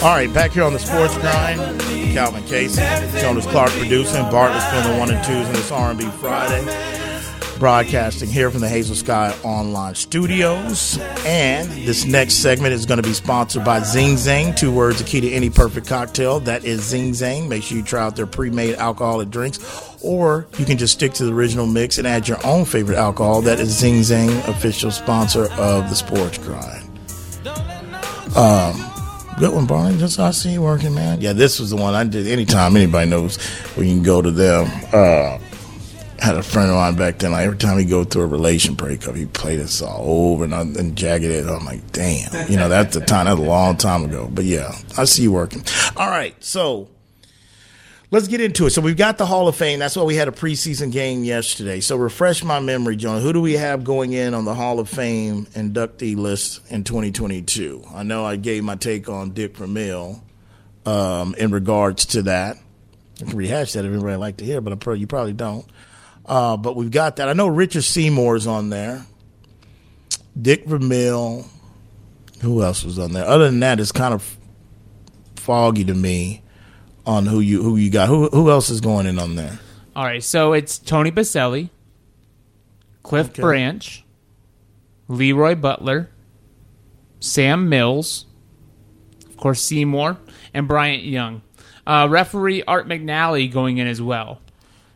All right, back here on the Sports Grind, Calvin Casey, Jonas Clark producing, Bartlett spinning the one and twos in this R&B Friday. Broadcasting here from the Hazel Sky Online Studios. And this next segment is going to be sponsored by Zing Zang. Two words, the key to any perfect cocktail. That is Zing Zang. Make sure you try out their pre-made alcoholic drinks. Or you can just stick to the original mix and add your own favorite alcohol. That is Zing Zang, official sponsor of the Sports Grind. Um, Good one, Barney. Just I see you working, man. Yeah, this was the one I did. Anytime anybody knows, we can go to them. Uh, had a friend of mine back then. Like every time he go through a relation breakup, he played this all over and, and jagged it. I'm like, damn. You know, that's the time. That's a long time ago. But yeah, I see you working. All right, so let's get into it. So we've got the Hall of Fame. That's why we had a preseason game yesterday. So refresh my memory, John. Who do we have going in on the Hall of Fame inductee list in 2022? I know I gave my take on Dick Vermeil um, in regards to that. I can rehash that if anybody like to hear, but I'm probably, you probably don't. Uh, but we've got that. I know Richard Seymour's on there. Dick Vermeil. Who else was on there? Other than that, it's kind of foggy to me on who you who you got. Who who else is going in on there? All right, so it's Tony Boselli, Cliff Okay. Branch, Leroy Butler, Sam Mills, of course Seymour, and Bryant Young. Uh, referee Art McNally going in as well.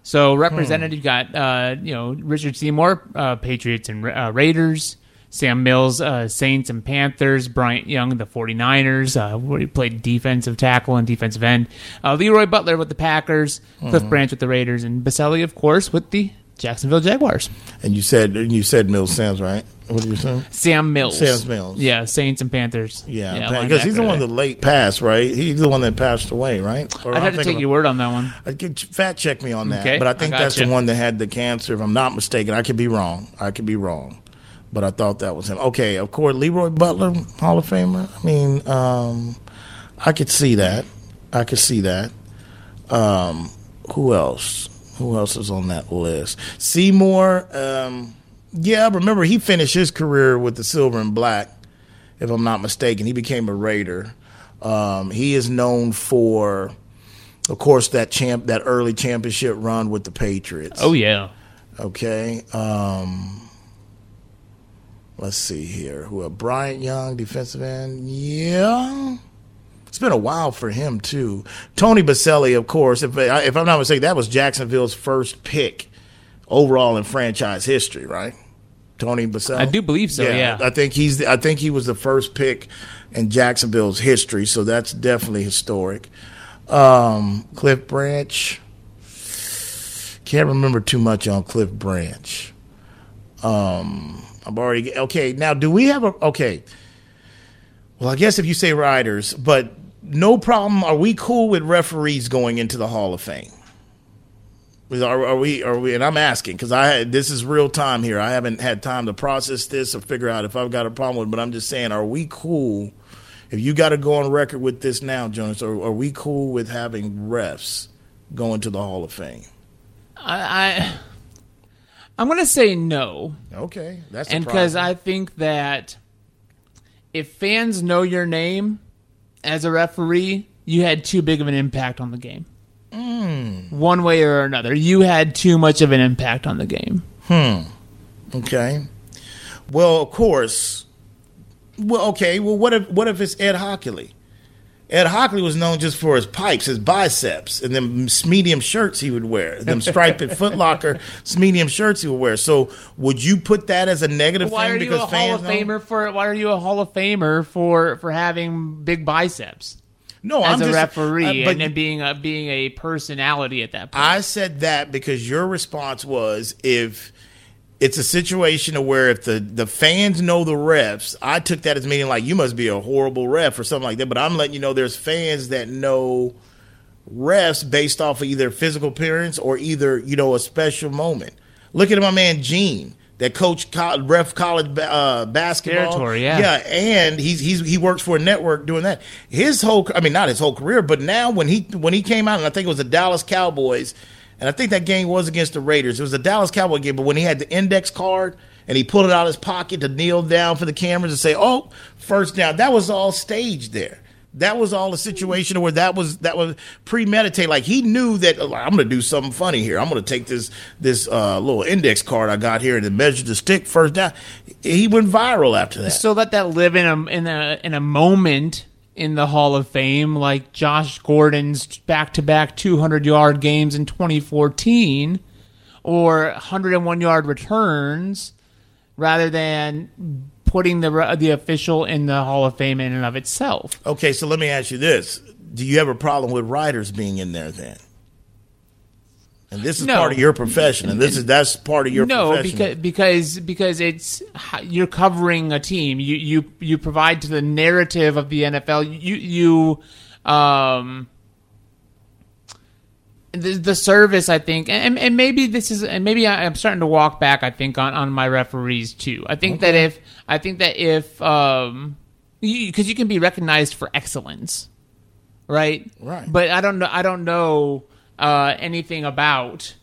So representative Hmm. got uh, you know Richard Seymour, uh, Patriots and uh, Raiders. Sam Mills, uh, Saints and Panthers. Bryant Young, the 49ers, uh, where he played defensive tackle and defensive end. Uh, Leroy Butler with the Packers. Hmm. Cliff Branch with the Raiders. And Boselli, of course, with the Jacksonville Jaguars. And you said you said Mills Sims, right? What are you saying? Sam Mills. Sam Mills. Yeah, Saints and Panthers. Yeah, because he's the one that late passed, right? He's the one that passed away, right? Or I'd have to take your word on that one. I could fat check me on that, Okay, but I think I that's the one that had the cancer. If I'm not mistaken, I could be wrong. I could be wrong, but I thought that was him. Okay, of course, Leroy Butler, Hall of Famer. I mean, um, I could see that. I could see that. Um, who else? Who else is on that list? Seymour. Um, yeah, remember he finished his career with the Silver and Black, if I'm not mistaken. He became a Raider. Um, he is known for, of course, that champ, that early championship run with the Patriots. Oh, yeah. Okay. Um, let's see here. Who? Uh, Bryant Young, defensive end. Yeah. It's been a while for him too. Tony Boselli, of course. If I- if I'm not mistaken, that was Jacksonville's first pick overall in franchise history, right? Tony Boselli. I do believe so, yeah. I think he's. The, I think he was the first pick in Jacksonville's history, so that's definitely historic. Um, Cliff Branch. Can't remember too much on Cliff Branch. Um, I'm already okay. Now, do we have a okay? Well, I guess if you say riders, but no problem. Are we cool with referees going into the Hall of Fame? Are, are we? Are we? And I'm asking because I this is real time here. I haven't had time to process this or figure out if I've got a problem with. it, But I'm just saying, are we cool? If you got to go on record with this now, Jonas, are, are we cool with having refs going to the Hall of Fame? I, I I'm gonna say no, Okay, that's and because. I think that if fans know your name as a referee, you had too big of an impact on the game. One way or another, you had too much of an impact on the game. Hmm. Okay. Well, of course. Well, okay. Well, what if what if it's Ed Hochuli? Ed Hochuli was known just for his pipes, his biceps, and them medium shirts he would wear, them striped Foot Locker medium shirts he would wear. So, would you put that as a negative Why thing are you because a Hall of know? Famer for? Why are you a Hall of Famer for for having big biceps No, as I'm a just, referee uh, but and then being a being a personality at that point? I said that because your response was if it's a situation of where if the, the fans know the refs, I took that as meaning like you must be a horrible ref or something like that. But I'm letting you know there's fans that know refs based off of either physical appearance or either, you know, a special moment. Look at my man Gene that coached co- ref college uh, basketball. Territory, yeah. Yeah, and he's he's he works for a network doing that. His whole I mean not his whole career, but now when he when he came out and I think it was the Dallas Cowboys and I think that game was against the Raiders. It was a Dallas Cowboy game, but when he had the index card and he pulled it out of his pocket to kneel down for the cameras and say, "Oh, first down." That was all staged there. That was all a situation where that was that was premeditated. Like he knew that "Oh, I'm going to do something funny here. I'm going to take this this uh, little index card I got here and measure the stick first down. He went viral after that. So let that live in a in a in a moment in the Hall of Fame, like Josh Gordon's back to back 200 yard games in 2014, or 101 yard returns, rather than putting the the official in the Hall of Fame in and of itself. Okay, so let me ask you this: Do you have a problem with writers being in there then? And this is No. part of your profession, and this is that's part of your no, profession. because because because it's you're covering a team. You you you provide to the narrative of the NFL. You you um the, the service I think and, and maybe this is and maybe I, I'm starting to walk back I think on, on my referees too. I think that if I think that if um because you, can be recognized for excellence, right? Right. But I don't know. I don't know uh, anything about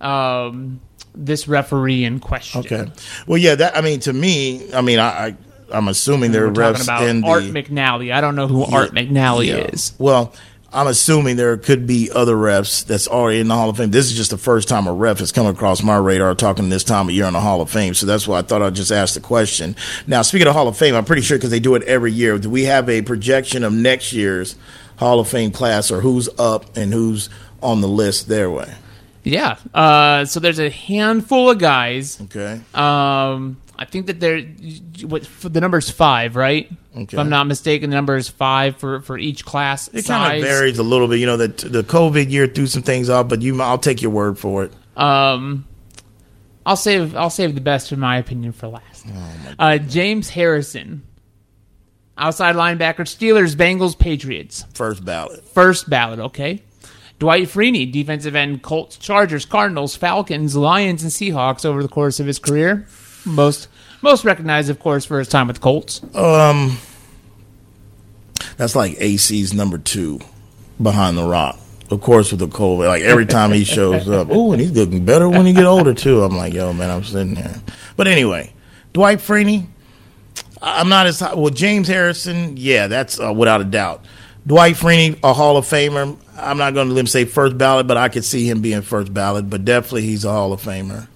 um, this referee in question. okay, well, yeah, that I mean, to me, I mean, I, I I'm assuming there are talking refs about in the Art McNally. I don't know who Art McNally Yeah. is. Well, I'm assuming there could be other refs that's already in the Hall of Fame. This is just the first time a ref has come across my radar talking this time of year in the Hall of Fame. So that's why I thought I'd just ask the question. Now, speaking of Hall of Fame, I'm pretty sure because they do it every year. Do we have a projection of next year's Hall of Fame class or who's up and who's on the list their way? Yeah. Uh, so there's a handful of guys. Okay. Um, I think that they're what the number's five, right? Okay. If I'm not mistaken, the number is five for for each class. It kind of varies a little bit. You know, the the COVID year threw some things off, but you, I'll take your word for it. Um, I'll save I'll save the best in my opinion for last. uh, James Harrison, outside linebacker, Steelers, Bengals, Patriots, First ballot. first ballot. Okay. Dwight Freeney, defensive end, Colts, Chargers, Cardinals, Falcons, Lions, and Seahawks over the course of his career. Most most recognized, of course, for his time with the Colts. Um, that's like AC's number two behind the rock. Of course, with the COVID, like every time he shows up, oh, and he's looking better when he get older too. I'm like, yo, man, I'm sitting there. But anyway, Dwight Freeney, I'm not as high. Well, James Harrison, yeah, that's uh, without a doubt. Dwight Freeney, a Hall of Famer. I'm not going to let him say first ballot, but I could see him being first ballot. But definitely, he's a Hall of Famer.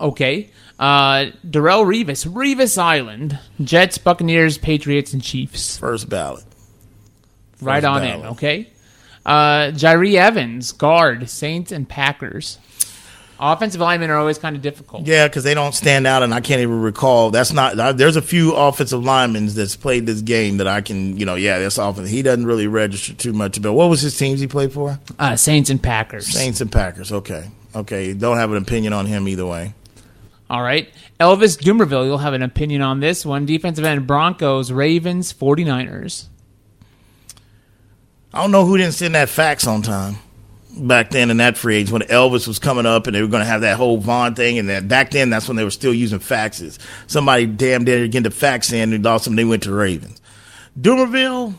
Okay. Uh, Darrelle Revis, Revis Island, Jets, Buccaneers, Patriots, and Chiefs. First ballot. right on ballot. in, okay? Uh, Evans, guard, Saints, and Packers. Offensive linemen are always kind of difficult. Yeah, because they don't stand out, and I can't even recall. That's not. I- There's a few offensive linemen that's played this game that I can, you know, yeah, that's often He doesn't really register too much. But what was his teams he played for? Uh, Saints and Packers. Saints and Packers. Okay, okay. Don't have an opinion on him either way. All right. Elvis Dumervil, you'll have an opinion on this one. Defensive end, Broncos, Ravens, 49ers. I don't know who didn't send that fax on time back then in that free age when Elvis was coming up and they were going to have that whole Vaughn thing. And then back then, that's when they were still using faxes. Somebody damn near get the fax in and lost them. They went to the Ravens. Dumervil,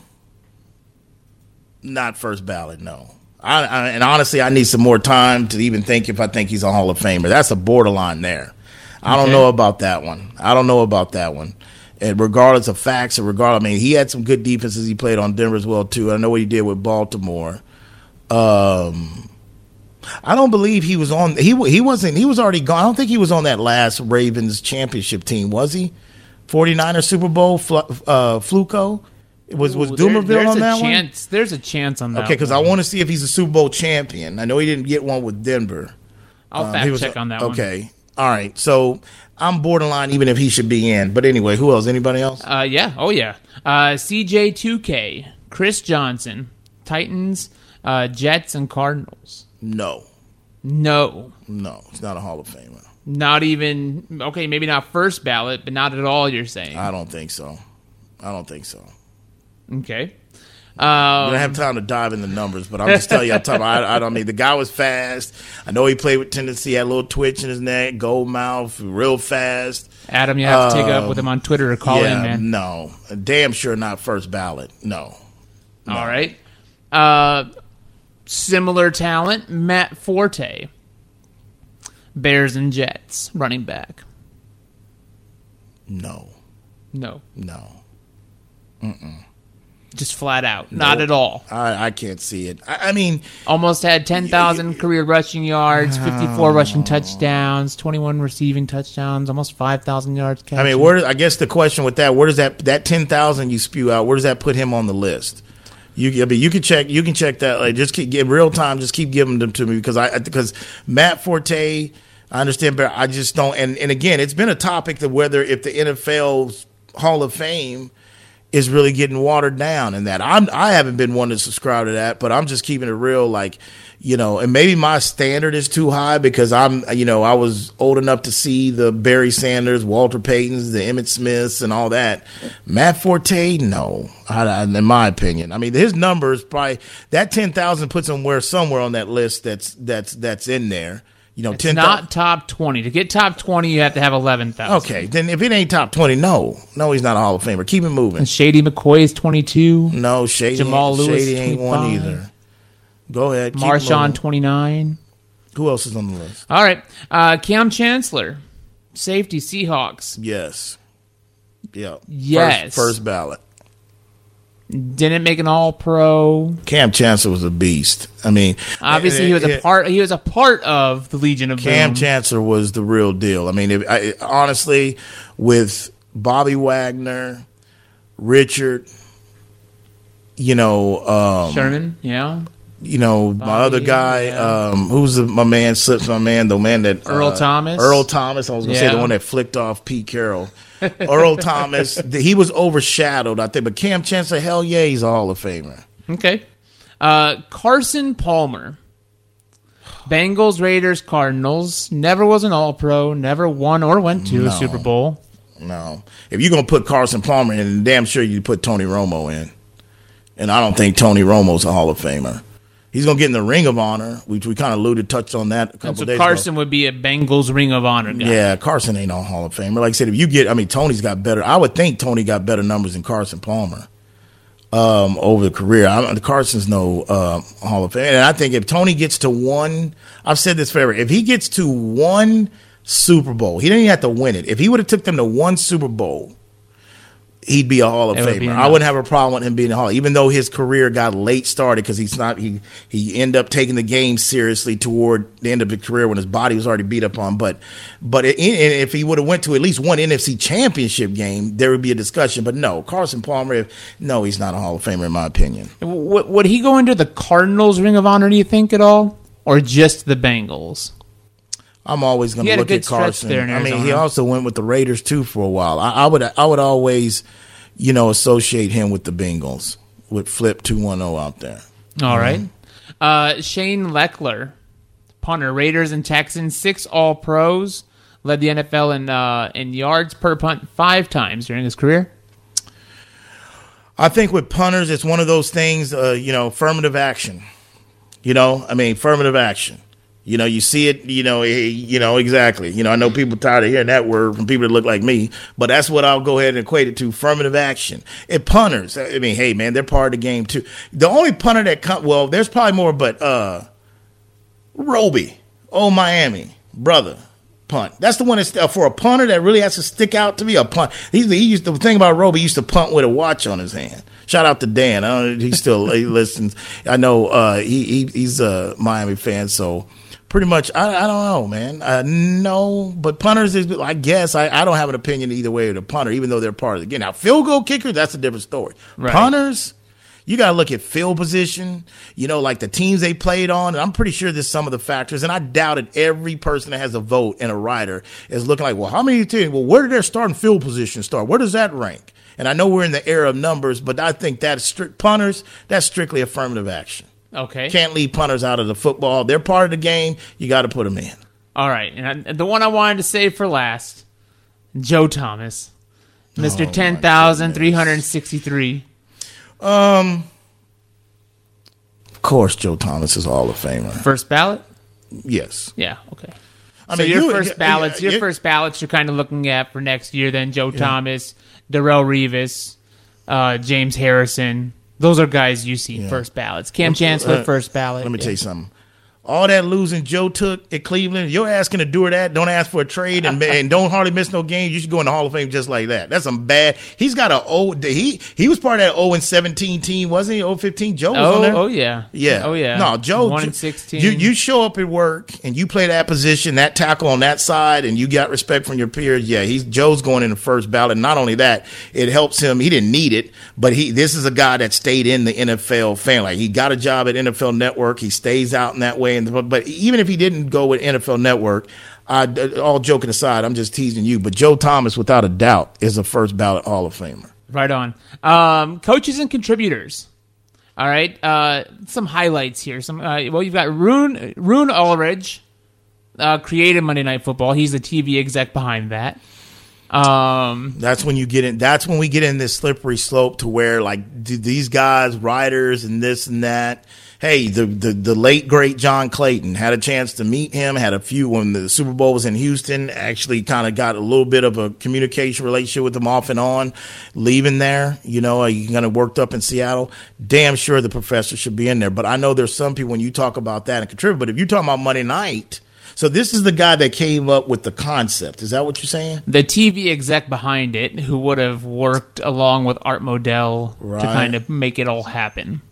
not first ballot, no. I, I, and honestly, I need some more time to even think if I think he's a Hall of Famer. That's a borderline there. I don't Okay. know about that one. I don't know about that one. And regardless of facts, or regardless, I mean, he had some good defenses he played on Denver as well too. I know what he did with Baltimore. Um, I don't believe he was on. He he wasn't. He was already gone. I don't think he was on that last Ravens championship team. Was he? 49er Super Bowl. Fl- uh, Flacco. Was was Ooh, there- on a that one? chance, There's a chance on that. Okay, because I want to see if he's a Super Bowl champion. I know he didn't get one with Denver. I'll Um, fact was- check on that one. Okay. All right. So I'm borderline even if he should be in. But anyway, who else? Anybody else? Uh, yeah. Oh, yeah. Uh, CJ2K, Chris Johnson, Titans, uh, Jets, and Cardinals. No. No. No. It's not a Hall of Famer. Not even, okay, maybe not first ballot, but not at all, you're saying. I don't think so. I don't think so. okay. I Um, don't have time to dive in the numbers, but I'm just telling you, I'm talking, I, I don't mean the guy was fast. I know he played with Tennessee, had a little twitch in his neck, gold mouth, real fast. Adam, you have to take up with him on Twitter or call yeah, in, man. no, damn sure not first ballot. No, All right. Uh, similar talent, Matt Forte. Bears and Jets, running back. No, No, no. Mm-mm. just flat out, not at all. I, I can't see it. I, I mean, Almost had 10,000 career rushing yards, 54 rushing touchdowns, 21 receiving touchdowns, almost 5,000 yards catching. I mean, where? I guess the question with that, where does that that ten thousand you spew out? Where does that put him on the list? You, I mean, you can check. You can check that. Like, just keep in real time. Just keep giving them to me because I because Matt Forte. I understand, but I just don't. And and again, it's been a topic that whether if the NFL's Hall of Fame is really getting watered down and that I'm I haven't been one to subscribe to that, but I'm just keeping it real like, you know, and maybe my standard is too high because I'm you know, I was old enough to see the Barry Sanders, Walter Paytons, the Emmitt Smiths and all that. Matt Forte, no. I, I- in my opinion. I mean, his numbers probably that 10,000 puts him where somewhere on that list that's that's that's in there. You know, it's 10,000 not top 20. To get top 20, you have to have 11,000. Okay, then if it ain't top 20, no. No, he's not a Hall of Famer. Keep it moving. And Shady McCoy is 22. No, Shady, Jamal Lewis, Shady ain't one 25. either. Go ahead. Marshawn, 29. Who else is on the list? All right. Uh, Cam Chancellor, safety, Seahawks. Yes. Yeah. Yes. First, first ballot. Didn't make an All Pro. Cam Chancellor was a beast. I mean, Obviously, he was a part. He was a part of the Legion of Cam Boom. Chancellor was the real deal. I mean, if, I, honestly, with Bobby Wagner, Richard, you know, um, Sherman, yeah. You know, my other guy, yeah. um, who's the, my man, slips my man, the man that Earl uh, Thomas? Earl Thomas. I was gonna say the one that flicked off Pete Carroll. Earl Thomas, th- he was overshadowed, I think. But Cam Chancellor, hell yeah, he's a Hall of Famer. Okay. Uh, Carson Palmer. Bengals, Raiders, Cardinals. Never was an All Pro. Never won or went to a Super Bowl. No, if you're gonna put Carson Palmer in, damn sure you put Tony Romo in. And I don't think Tony Romo's a Hall of Famer. He's gonna get in the Ring of Honor, which we kind of alluded, touched on that a couple so days Carson would be a Bengals Ring of Honor guy. Yeah, Carson ain't no Hall of Famer. Like I said, if you get, I mean, Tony's got better. I would think Tony got better numbers than Carson Palmer um, over the career. I, Carson's no uh, Hall of Fame, and I think if Tony gets to one, I've said this forever. If he gets to one Super Bowl, he didn't even have to win it. If he would have took them to one Super Bowl, he'd be a Hall of It would Famer. I wouldn't have a problem with him being a Hall, even though his career got late started because he's not he he ended up taking the game seriously toward the end of his career when his body was already beat up on. But but i- i- if he would have went to at least one NFC Championship game, there would be a discussion. But no, Carson Palmer, if, no, he's not a Hall of Famer in my opinion. W- would he go into the Cardinals Ring of Honor, do you think, at all? Or just the Bengals? I'm always going to look at Carson. I mean, he also went with the Raiders too for a while. I, I would I would always, you know, associate him with the Bengals with Flip two one zero out there. All right. Uh, Shane Lechler, punter, Raiders and Texans, six All Pros, led the NFL in uh, in yards per punt five times during his career. I think with punters, it's one of those things, uh, you know, affirmative action. You know, I mean, affirmative action. You know, you see it, you know, eh, you know, exactly. You know, I know people tired of hearing that word from people that look like me, but that's what I'll go ahead and equate it to affirmative action. It punters, I mean, hey, man, they're part of the game too. The only punter that come, well, there's probably more, but uh, Roby, oh, Miami, brother, punt. That's the one that's uh, for a punter that really has to stick out to me. A punt. He's he used to the thing about Roby. He used to punt with a watch on his hand. Shout out to Dan. He still he listens. I know uh, he, he he's a Miami fan, so pretty much I, I don't know, man. Uh, no, but punters is I guess I, I don't have an opinion either way of the punter, even though they're part of the game. Now field goal kicker, that's a different story. Right. Punters. You got to look at field position, you know, like the teams they played on. And I'm pretty sure there's some of the factors. And I doubted every person that has a vote and a writer is looking like, well, how many teams? Well, where did their starting field position start? Where does that rank? And I know we're in the era of numbers, but I think that's strict punters. That's strictly affirmative action. Okay. Can't leave punters out of the football. They're part of the game. You got to put them in. All right. And, I, the one I wanted to save for last, Joe Thomas, Mister Oh, my ten thousand three hundred sixty-three. Of course, Joe Thomas is Hall of Famer. First ballot. Yes. Yeah. Okay. I so mean, your you- first yeah, ballots, yeah, your you- first ballots, you're kind of looking at for next year. Then Joe Thomas, Darrelle Revis, uh, James Harrison. Those are guys you see first ballots. Cam Chancellor, uh, first ballot. Let me Yeah. tell you something. All that losing Joe took at Cleveland, your ass can endure that. Don't ask for a trade and, and don't hardly miss no games. You should go in the Hall of Fame just like that. That's some bad. He's got a old. He he was part of that 0 and 17 team, wasn't he? 0 15. Joe was oh, on there. oh yeah, Yeah. oh yeah. No, Joe. one and sixteen. You you show up at work and you play that position, that tackle on that side, and you got respect from your peers. Yeah, he's Joe's going in the first ballot. Not only that, it helps him. He didn't need it, but he this is a guy that stayed in the NFL fan. Like he got a job at NFL Network. He stays out in that way. And but, but even if he didn't go with NFL Network. I, all joking aside, I'm just teasing you, but Joe Thomas, without a doubt, is a first ballot Hall of Famer. Right on. Um, coaches and contributors. All right. Uh, some highlights here. Some. Uh, well, you've got Roone Roone Ulrich, uh, created Monday Night Football. He's the TV exec behind that. Um, That's when you get in. That's when we get in this slippery slope to where like do these guys, writers, and this and that. Hey, the, the the late great John Clayton had a chance to meet him. Had a few when the Super Bowl was in Houston. Actually, kind of got a little bit of a communication relationship with him off and on. Leaving there, you know, uh, he kind of worked up in Seattle. Damn sure the professor should be in there. But I know there's some people when you talk about that and contribute. But if you're talking about Monday night. So this is the guy that came up with the concept. Is that what you're saying? the TV exec behind it, who would have worked along with Art Modell Right. to kind of make it all happen.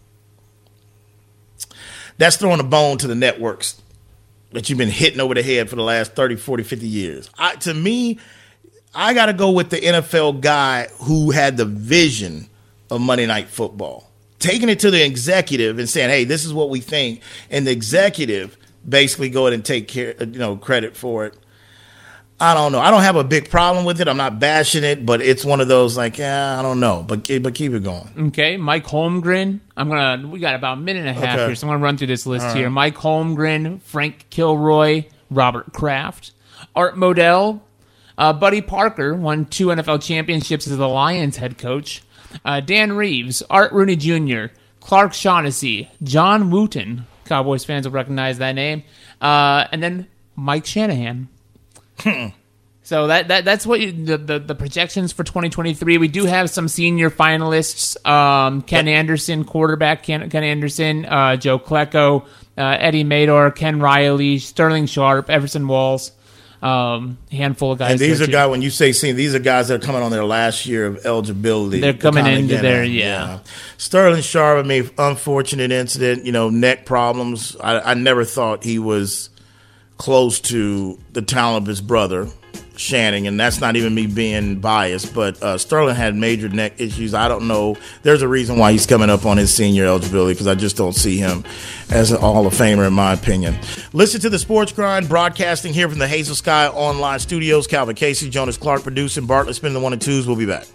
That's throwing a bone to the networks that you've been hitting over the head for the last 30, 40, 50 years. I, to me, I got to go with the NFL guy who had the vision of Monday Night Football, taking it to the executive and saying, "Hey, this is what we think," and the executive basically go ahead and take care, you know, credit for it. I don't know. I don't have a big problem with it. I'm not bashing it, but it's one of those like, yeah, I don't know. But keep- but keep it going. Okay, Mike Holmgren. I'm gonna. We got about a minute and a half Okay. here, so I'm gonna run through this list here. Mike Holmgren, Frank Kilroy, Robert Kraft, Art Modell, uh, Buddy Parker won two NFL championships as the Lions head coach. Uh, Dan Reeves, Art Rooney Jr., Clark Shaughnessy, John Wooten. Cowboys fans will recognize that name. Uh, and then Mike Shanahan. So that, that that's what you, the, the the projections for 2023. We do have some senior finalists: um, Ken Anderson, quarterback Ken, Ken Anderson, uh, Joe Klecko, uh, Eddie Meador, Ken Riley, Sterling Sharpe, Everson Walls. Um, handful of guys. And these are guys when you say seen these are guys that are coming on their last year of eligibility. They're coming into their- it. yeah. Sterling Sharpe, I mean, unfortunate incident. You know, neck problems. I, I never thought he was close to the talent of his brother. Shannon, and that's not even me being biased, but uh, Sterling had major neck issues. I don't know. There's a reason why he's coming up on his senior eligibility because I just don't see him as an Hall of Famer, in my opinion. Listen to the Sports Grind, broadcasting here from the Hazel Sky Online Studios. Calvin Casey, Jonas Clark producing. Bartlett spinning the one and twos. We'll be back.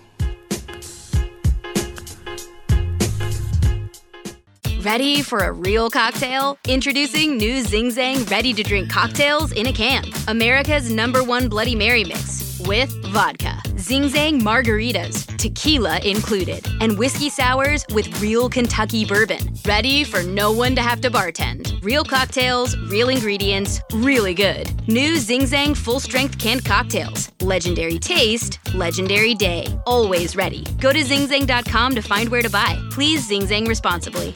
Ready for a real cocktail? Introducing new Zing Zang ready to drink cocktails in a can. America's number one Bloody Mary mix with vodka, Zing Zang margaritas, tequila included, and whiskey sours with real Kentucky bourbon. Ready for no one to have to bartend. Real cocktails, real ingredients, really good. New Zing Zang full strength canned cocktails. Legendary taste, legendary day. Always ready. Go to zingzang.com to find where to buy. Please Zing Zang responsibly.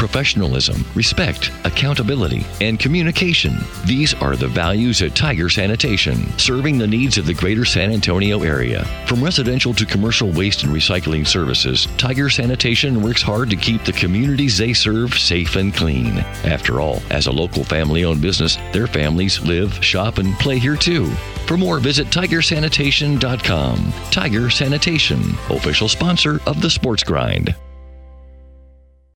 Professionalism, respect, accountability, and communication. These are the values at Tiger Sanitation, serving the needs of the greater San Antonio area. From residential to commercial waste and recycling services, Tiger Sanitation works hard to keep the communities they serve safe and clean. After all, as a local family owned business, their families live, shop, and play here too. For more, visit tigersanitation.com. Tiger Sanitation, official sponsor of the Sports Grind.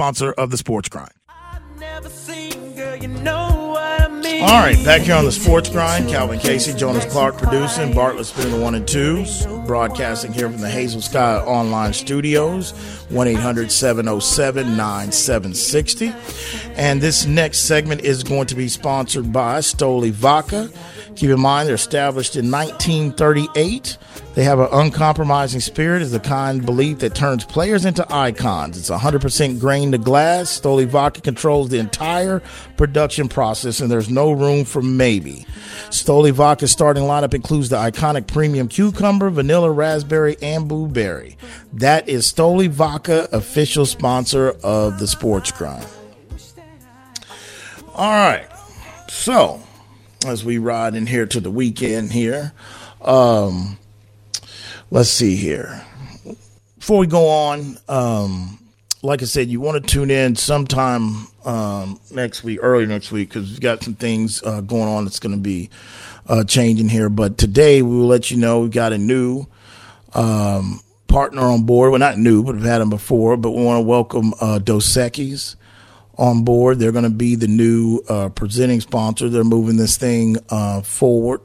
of the Sports Grind. All right, back here on the Sports Grind, Calvin Casey, Jonas Clark producing, Bartlett spinning the one and twos, broadcasting here from the Hazel Sky Online Studios, 1 800 707 9760. And this next segment is going to be sponsored by Stoli Vodka. Keep in mind, they're established in 1938. They have an uncompromising spirit, is the kind belief that turns players into icons. It's 100% grain to glass. Stoli Vodka controls the entire production process, and there's no room for maybe. Stoli Vodka's starting lineup includes the iconic premium cucumber, vanilla, raspberry, and blueberry. That is Stoli Vodka, official sponsor of the Sports Grind. All right, so as we ride in here to the weekend here. Um, let's see here. Before we go on, um, like I said, you want to tune in sometime um, next week, early next week, because we've got some things uh, going on that's going to be uh, changing here. But today we will let you know we've got a new um, partner on board. Well, not new, but we've had them before. But we want to welcome uh, Dos Equis on board. They're going to be the new uh, presenting sponsor. They're moving this thing uh, forward.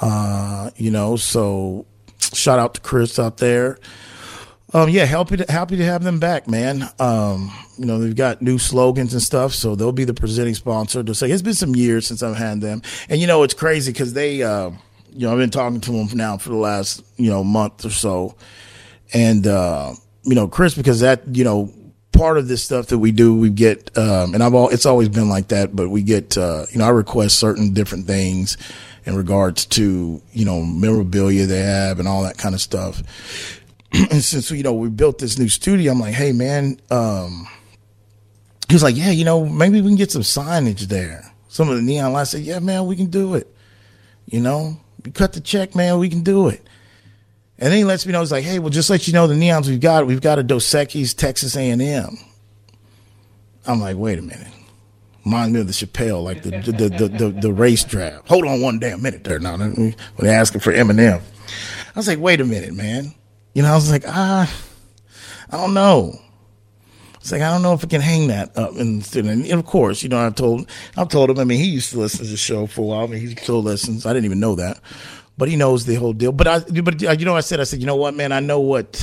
Uh, you know, so shout out to Chris out there. Um, yeah, happy to happy to have them back, man. Um, you know, they've got new slogans and stuff, so they'll be the presenting sponsor. To say it's been some years since I've had them, and you know, it's crazy because they, uh, you know, I've been talking to them now for the last you know month or so, and uh, you know, Chris, because that you know part of this stuff that we do, we get, um, and I've all, it's always been like that, but we get, uh, you know, I request certain different things in regards to, you know, memorabilia they have and all that kind of stuff. and since, you know, we built this new studio, I'm like, Hey man, um, he was like, yeah, you know, maybe we can get some signage there. Some of the neon lights said, yeah, man, we can do it. You know, we cut the check, man, we can do it. And then he lets me know, he's like, hey, well, just let you know the neons we've got, we've got a Dos Equis Texas A&M. I'm like, wait a minute. Reminds me of the Chappelle, like the the, the, the, the, the race draft. Hold on one damn minute there now. When they're asking for Eminem. I was like, wait a minute, man. You know, I was like, ah, I don't know. It's like I don't know if I can hang that up. And, and of course, you know, I've told I've told him. I mean, he used to listen to the show for a while. I mean, he still listens. I didn't even know that, but he knows the whole deal. But I, but you know, I said, I said, you know what, man, I know what,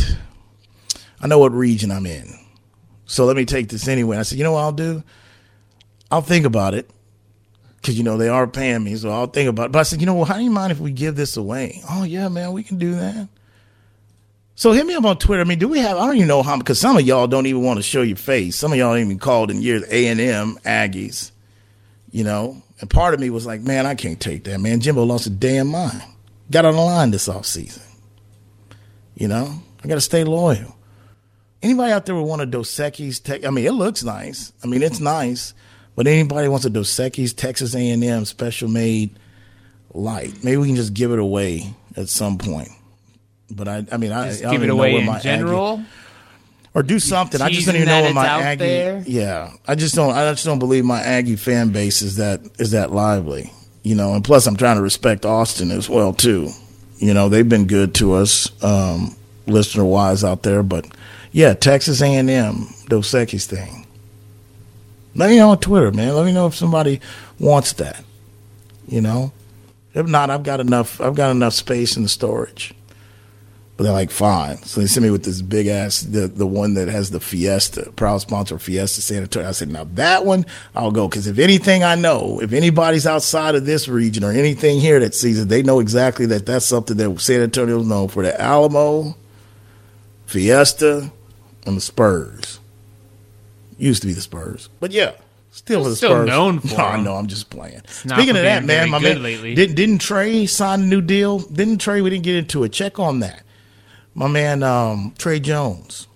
I know what region I'm in. So let me take this anyway. I said, you know what I'll do? I'll think about it because you know they are paying me, so I'll think about it. But I said, you know, well, how do you mind if we give this away? Oh yeah, man, we can do that. So hit me up on Twitter. I mean, do we have? I don't even know how because some of y'all don't even want to show your face. Some of y'all even called in years A and M Aggies, you know. And part of me was like, man, I can't take that, man. Jimbo lost a damn mind. Got on the line this off season. You know, I got to stay loyal. Anybody out there with one of Dos Equis? I mean, it looks nice. I mean, it's nice. But anybody wants a Dos Equis Texas A and M special made light? Maybe we can just give it away at some point. But I, I mean, I, Just I don't give it even know away where in my general. Aggie, or do something. I just don't even know where my Aggie. there? Yeah, I just don't. I just don't believe my Aggie fan base is that is that lively. You know, and plus I'm trying to respect Austin as well too. You know, they've been good to us, um, listener wise out there. But yeah, Texas A and M Dos Equis thing. Let me know on Twitter, man. Let me know if somebody wants that. You know, if not, I've got enough. I've got enough space in the storage. But they're like, fine. So they sent me with this big ass, the the one that has the Fiesta, proud sponsor Fiesta San Antonio. I said, now that one, I'll go. Because if anything I know, if anybody's outside of this region or anything here that sees it, they know exactly that that's something that San Antonio's known for. The Alamo, Fiesta, and the Spurs. Used to be the Spurs. But yeah. Still the Still Spurs. known for No, I know. I'm just playing. Speaking of that, man, my man, lately. didn't didn't Tre sign a new deal? Didn't Tre? We didn't get into it. Check on that. My man, um, Tre Jones.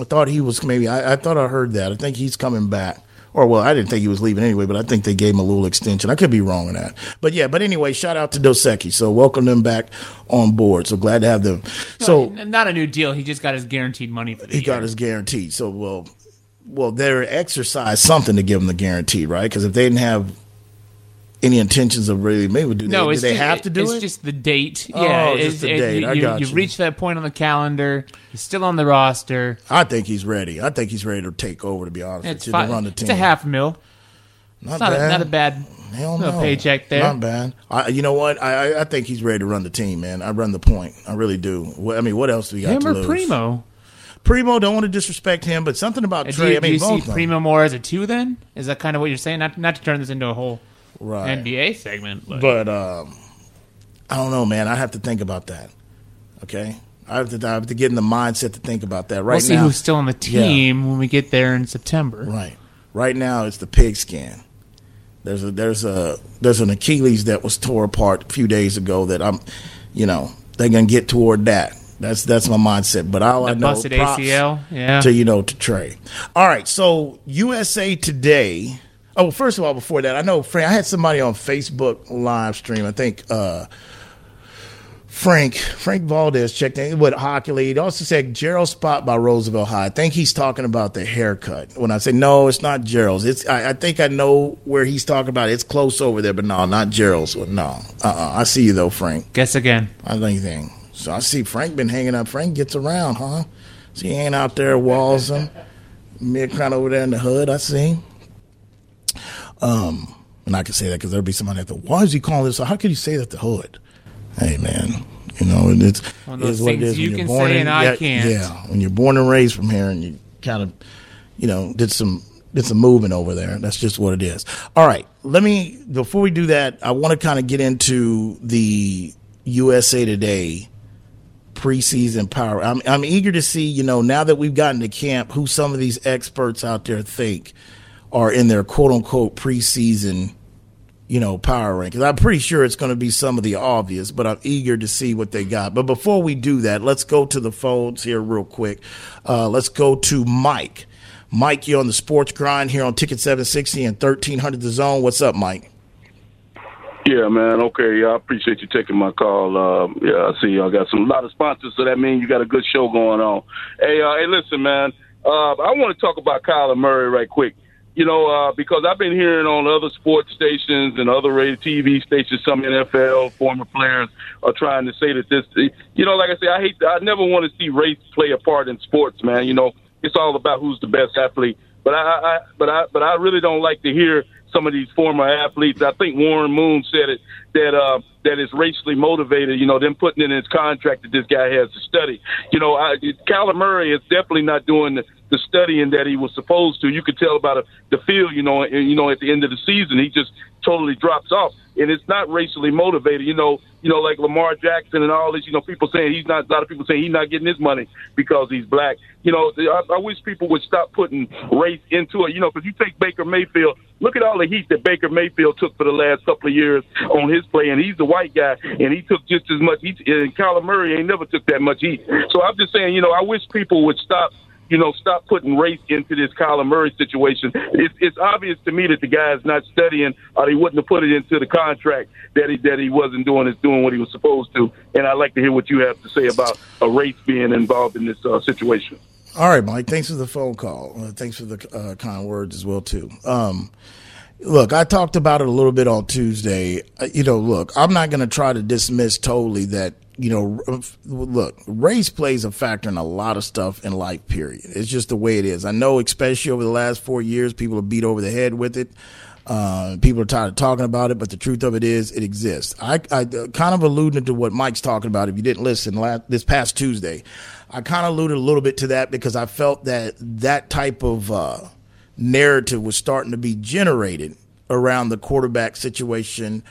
I thought he was maybe. I, I thought I heard that. I think he's coming back. Or well, I didn't think he was leaving anyway, but I think they gave him a little extension. I could be wrong on that, but yeah. But anyway, shout out to Dos Equis. So welcome them back on board. So glad to have them. So not a new deal. He just got his guaranteed money for the he year. got his guaranteed. So well, well, they're exercise something to give him the guarantee, right? Because if they didn't have any intentions of really, maybe do no, they, it's do they have to do it's it? just the date. Oh, yeah, just the date. You, I got You've you. reached that point on the calendar. He's still on the roster. I think he's ready. I think he's ready to take over. To be honest It's with you, run the team. It's a half mil. Not It's not a, bad. not a bad Hell no. paycheck there. Not bad. I, you know what? I, I I think he's ready to run the team, man. I run the point. I really do. What- I mean, what else do we got Him to or lose? Primo? Primo, don't want to disrespect him, but something about Uh, Do Tre. you, I do mean, you see. Primo more as a two? Then is that kind of what you're saying? Not not to turn this into a whole Right. NBA segment, but, But um, I don't know, man. I have to think about that. Okay, I have to. I have to get in the mindset to think about that right we'll see now. who's still on the team when we get there in September. Right. Right now, it's the pigskin. There's a there's a there's an Achilles that was tore apart a few days ago that I'm, you know, they're gonna get toward that. That's that's my mindset. But all I The know, busted ACL, yeah. to you know to Tre. All right, so USA Today. Oh, first of all, before that, I know Frank. I had somebody on Facebook live stream. I think uh, Frank Frank Valdez checked in with Hockey Lead. Also said Gerald Spot by Roosevelt High. I think he's talking about the haircut. When I say no, it's not Gerald's. It's I, I think I know where he's talking about. It's close over there, but no, not Gerald's. No, uh, uh I see you though, Frank. Guess again. I think thing. So I see Frank been hanging out. Frank gets around, huh? See, he ain't out there Walls mid kind of over there in the hood. I see. Um, and I can say that because there'll be somebody at the. Why is he calling this? How could you say that the hood? Hey man, you know and it's One of those is what it is. you when you're can born and I yeah, can't. Yeah, when you're born and raised from here, and you kind of, you know, did some did some moving over there. That's just what it is. All right, let me before we do that, I want to kind of get into the USA Today preseason power. I'm I'm eager to see, you know, now that we've gotten to camp, who some of these experts out there think are in their quote unquote preseason, you know, power rankings. I'm pretty sure it's going to be some of the obvious, but I'm eager to see what they got. But before we do that, let's go to the phones here real quick. Uh, let's go to Mike. Mike, you're on the sports grind here on Ticket 760 and 1300 The Zone. What's up, Mike? Yeah, man. Okay, yeah, I appreciate you taking my call. Um, yeah, I see y'all got some a lot of sponsors, so that means you got a good show going on. Hey, uh, hey, listen, man. Uh, I want to talk about Kyler Murray right quick. You know, uh, because I've been hearing on other sports stations and other radio TV stations, some NFL former players are trying to say that this. You know, like I say, I hate. I never want to see race play a part in sports, man. You know, it's all about who's the best athlete. But I, I but I, but I really don't like to hear some of these former athletes. I think Warren Moon said it that uh, that is racially motivated. You know, them putting in his contract that this guy has to study. You know, I, Kyler Murray is definitely not doing the, the studying that he was supposed to. You could tell about the field. You know, and, you know, at the end of the season, he just totally drops off, and it's not racially motivated. You know, you know, like Lamar Jackson and all this. You know, people saying he's not. A lot of people saying he's not getting his money because he's black. You know, I, I wish people would stop putting race into it. You know, because you take Baker Mayfield. Look at all the heat that Baker Mayfield took for the last couple of years on his play, and he's the white guy, and he took just as much heat. And Kyler Murray ain't never took that much heat. So I'm just saying, you know, I wish people would stop you know, stop putting race into this Kyler Murray situation. It's, it's obvious to me that the guy's not studying, or he wouldn't have put it into the contract that he that he wasn't doing is doing what he was supposed to. And I'd like to hear what you have to say about a race being involved in this uh, situation. All right, Mike. Thanks for the phone call. Uh, thanks for the uh, kind words as well too. Um, look, I talked about it a little bit on Tuesday. Uh, you know, look, I'm not going to try to dismiss totally that. You know, look, race plays a factor in a lot of stuff in life. Period. It's just the way it is. I know, especially over the last four years, people have beat over the head with it. Uh, people are tired of talking about it, but the truth of it is, it exists. I, I uh, kind of alluded to what Mike's talking about. If you didn't listen last, this past Tuesday, I kind of alluded a little bit to that because I felt that that type of uh, narrative was starting to be generated around the quarterback situation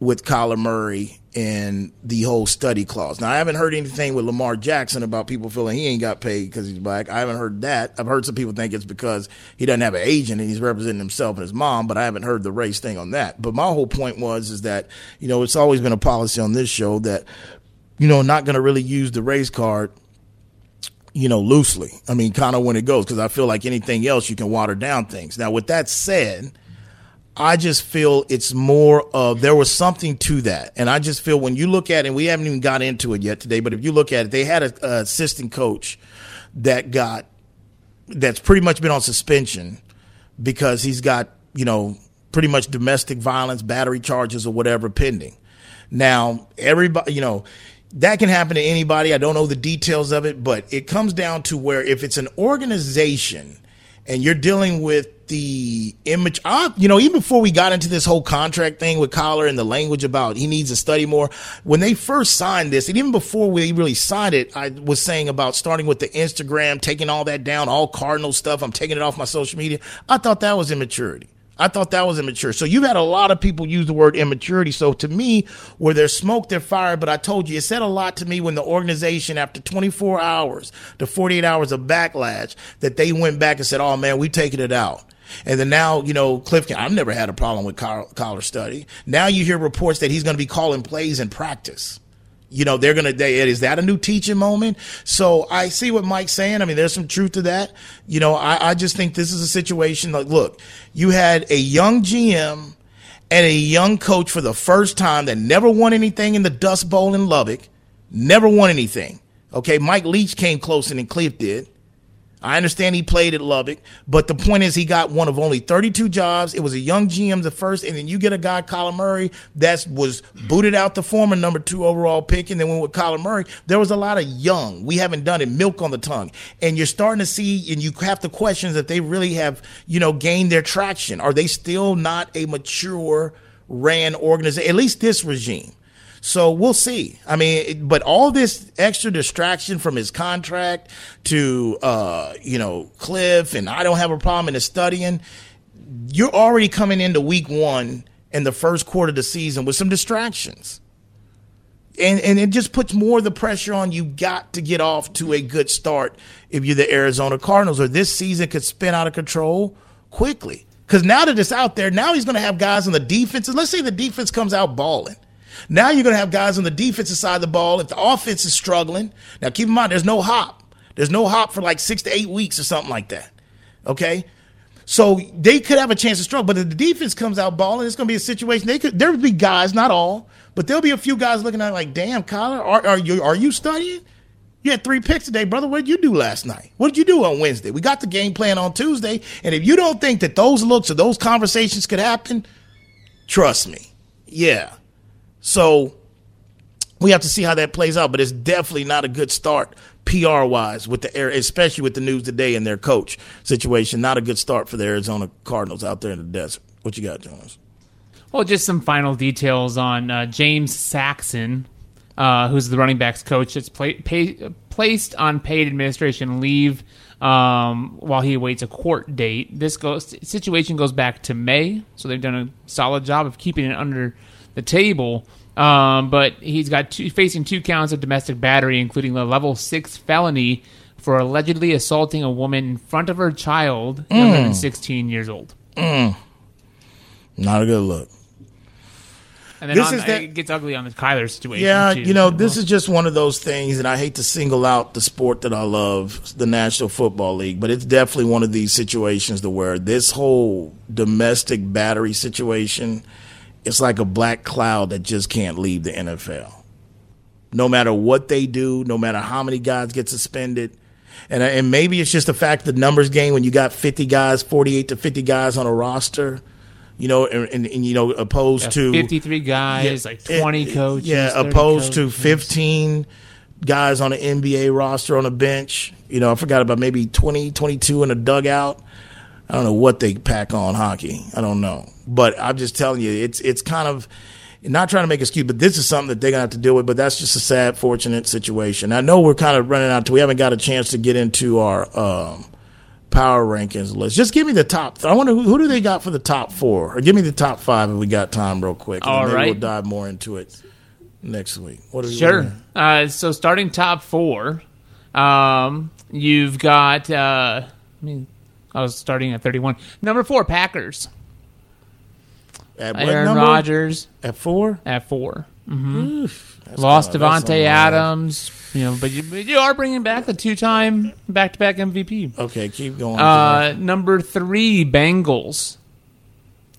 with Kyler Murray and the whole study clause. Now, I haven't heard anything with Lamar Jackson about people feeling he ain't got paid because he's black. I haven't heard that. I've heard some people think it's because he doesn't have an agent and he's representing himself and his mom, but I haven't heard the race thing on that. But my whole point was is that, you know, it's always been a policy on this show that, you know, not going to really use the race card you know, loosely. I mean, kind of when it goes, because I feel like anything else, you can water down things. Now, with that said, I just feel it's more of there was something to that, and I just feel when you look at it, and we haven't even got into it yet today, but if you look at it, they had a, a assistant coach that got that's pretty much been on suspension because he's got you know pretty much domestic violence, battery charges, or whatever pending. Now, everybody, you know, that can happen to anybody. I don't know the details of it, but it comes down to where if it's an organization and you're dealing with the image, I, you know, even before we got into this whole contract thing with Kyler and the language about he needs to study more, when they first signed this, and even before we really signed it, I was saying about starting with the Instagram, taking all that down, all Cardinal stuff. I'm taking it off my social media. I thought that was immaturity. I thought that was immature. So you've had a lot of people use the word immaturity. So to me, where there's smoke, there's fire. But I told you, it said a lot to me when the organization, after 24 hours to 48 hours of backlash, that they went back and said, "Oh man, we taking it out." And then now, you know, Kliff, I've never had a problem with Kyler study. Now you hear reports that he's going to be calling plays in practice you know they're gonna they, is that a new teaching moment? So i see what mike's saying. I mean there's some truth to that. You know i, I just think this is a situation like look you had a young gm and a young coach for the first time that never won anything in the dust bowl in lubbock. Never won anything. Okay mike leach came closer than Kliff did I understand he played at Lubbock, but the point is he got one of only 32 jobs. It was a young GM the first, and then you get a guy, Kyler Murray, that was booted out the former number two overall pick, and then went with Kyler Murray. There was a lot of young. We haven't done it, milk on the tongue, and you're starting to see, and you have to question that they really have, you know, gained their traction. Are they still not a mature ran organization? At least this regime. So we'll see. I mean, but all this extra distraction from his contract to, uh, you know, Kliff, and I don't have a problem in the studying. You're already coming into week one in the first quarter of the season with some distractions. And, and it just puts more of the pressure on you got to get off to a good start if you're the Arizona Cardinals or this season could spin out of control quickly. Because now that it's out there, now he's going to have guys on the defense. And let's say the defense comes out balling. Now you're going to have guys on the defensive side of the ball. If the offense is struggling, now keep in mind, there's no hop. There's no hop for like six to eight weeks or something like that. Okay. So they could have a chance to struggle, but if the defense comes out balling, it's going to be a situation. They could, there would be guys, not all, but there'll be a few guys looking at like, damn, Kyler, are, are you, are you studying? You had three picks today, brother. What did you do last night? What did you do on Wednesday? We got the game plan on Tuesday. And if you don't think that those looks or those conversations could happen, trust me. Yeah, so we have to see how that plays out, but it's definitely not a good start PR wise with the air, especially with the news today and their coach situation. Not a good start for the Arizona Cardinals out there in the desert. What you got, Jonas? Well, just some final details on uh, James Saxon, uh, who's the running backs coach that's pay, placed on paid administration leave um, while he awaits a court date. This goes, situation goes back to May, so they've done a solid job of keeping it under the table. Um, but he's got two, facing two counts of domestic battery, including the level six felony for allegedly assaulting a woman in front of her child mm. younger than mm. 16 years old. Mm. Not a good look. And then this on, is that, it gets ugly on the Kyler situation. Yeah, too, you know, this is just one of those things, and I hate to single out the sport that I love, the National Football League, but it's definitely one of these situations to where this whole domestic battery situation – it's like a black cloud that just can't leave the NFL. No matter what they do, no matter how many guys get suspended, and uh, and maybe it's just the fact the numbers game when you got 50 guys, 48 to 50 guys on a roster, you know, and, and, and you know, opposed yeah, to 53 guys, yeah, like 20 coaches. Yeah, opposed coaches. to 15 guys on an NBA roster on a bench. You know, I forgot about maybe 20, 22 in a dugout. I don't know what they pack on hockey. I don't know. But I'm just telling you, it's it's kind of not trying to make excuse, but this is something that they're gonna have to deal with. But that's just a sad, fortunate situation. I know we're kind of running out. To, we haven't got a chance to get into our um, power rankings list. Just give me the top. I wonder who, who, do they got for the top four, or give me the top five if we got time, real quick. All right, we'll dive more into it next week. What are sure? Uh, so starting top four, um, you've got. Uh, I mean, I was starting at thirty-one. Number four, Packers. At Aaron Rodgers at four. At four. Lost kinda- that's Davante a lot. Adams, you know, but you, but you are bringing back the two-time back-to-back MVP. Okay, keep going. Uh, number three, Bengals.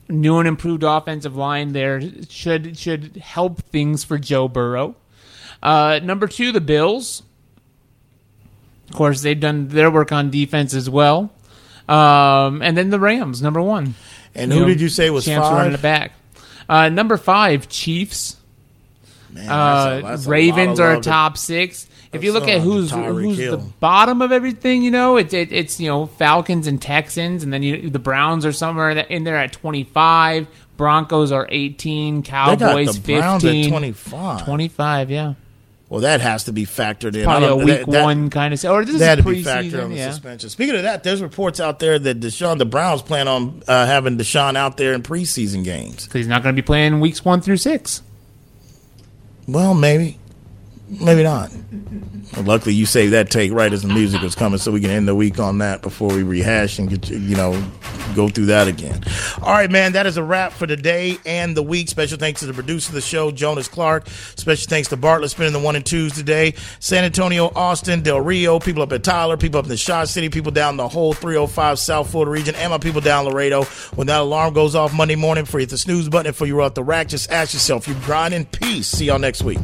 New and improved offensive line there should should help things for Joe Burrow. Uh, number two, the Bills. Of course, they've done their work on defense as well. Um, and then the Rams, number one. and who know, did you say was champs running it five? back. Uh, number five, Chiefs. Man, Uh, that's a- that's a Ravens are top six. If you look at on who's who's the bottom of everything, you know, it's it, it's you know Falcons and Texans, and then you, the Browns are somewhere in there at twenty five. Broncos are eighteen. They got Cowboys the Browns at fifteen. 25. 25, yeah. Well, that has to be factored in. Probably a week that- that- one kind of. Or this That is had to be factored preseason, on the yeah. suspension. Speaking of that, there's reports out there that Deshaun, the Browns plan on uh, having Deshaun out there in preseason games. Because he's not going to be playing weeks one through six. Well, maybe, maybe not. Luckily, you saved that take right as the music was coming, so we can end the week on that before we rehash and get you, know go through that again. All right, man, that is a wrap for today and the week. Special thanks to the producer of the show, Jonas Clark. Special thanks to Bartlett spinning the one and twos today. San Antonio, Austin, Del Rio, people up at Tyler, people up in the Shot City, people down the whole 305 South Florida region, and my people down Laredo. When that alarm goes off Monday morning for you, hit the snooze button. For you out the rack, just ask yourself, you grind in peace. See y'all next week.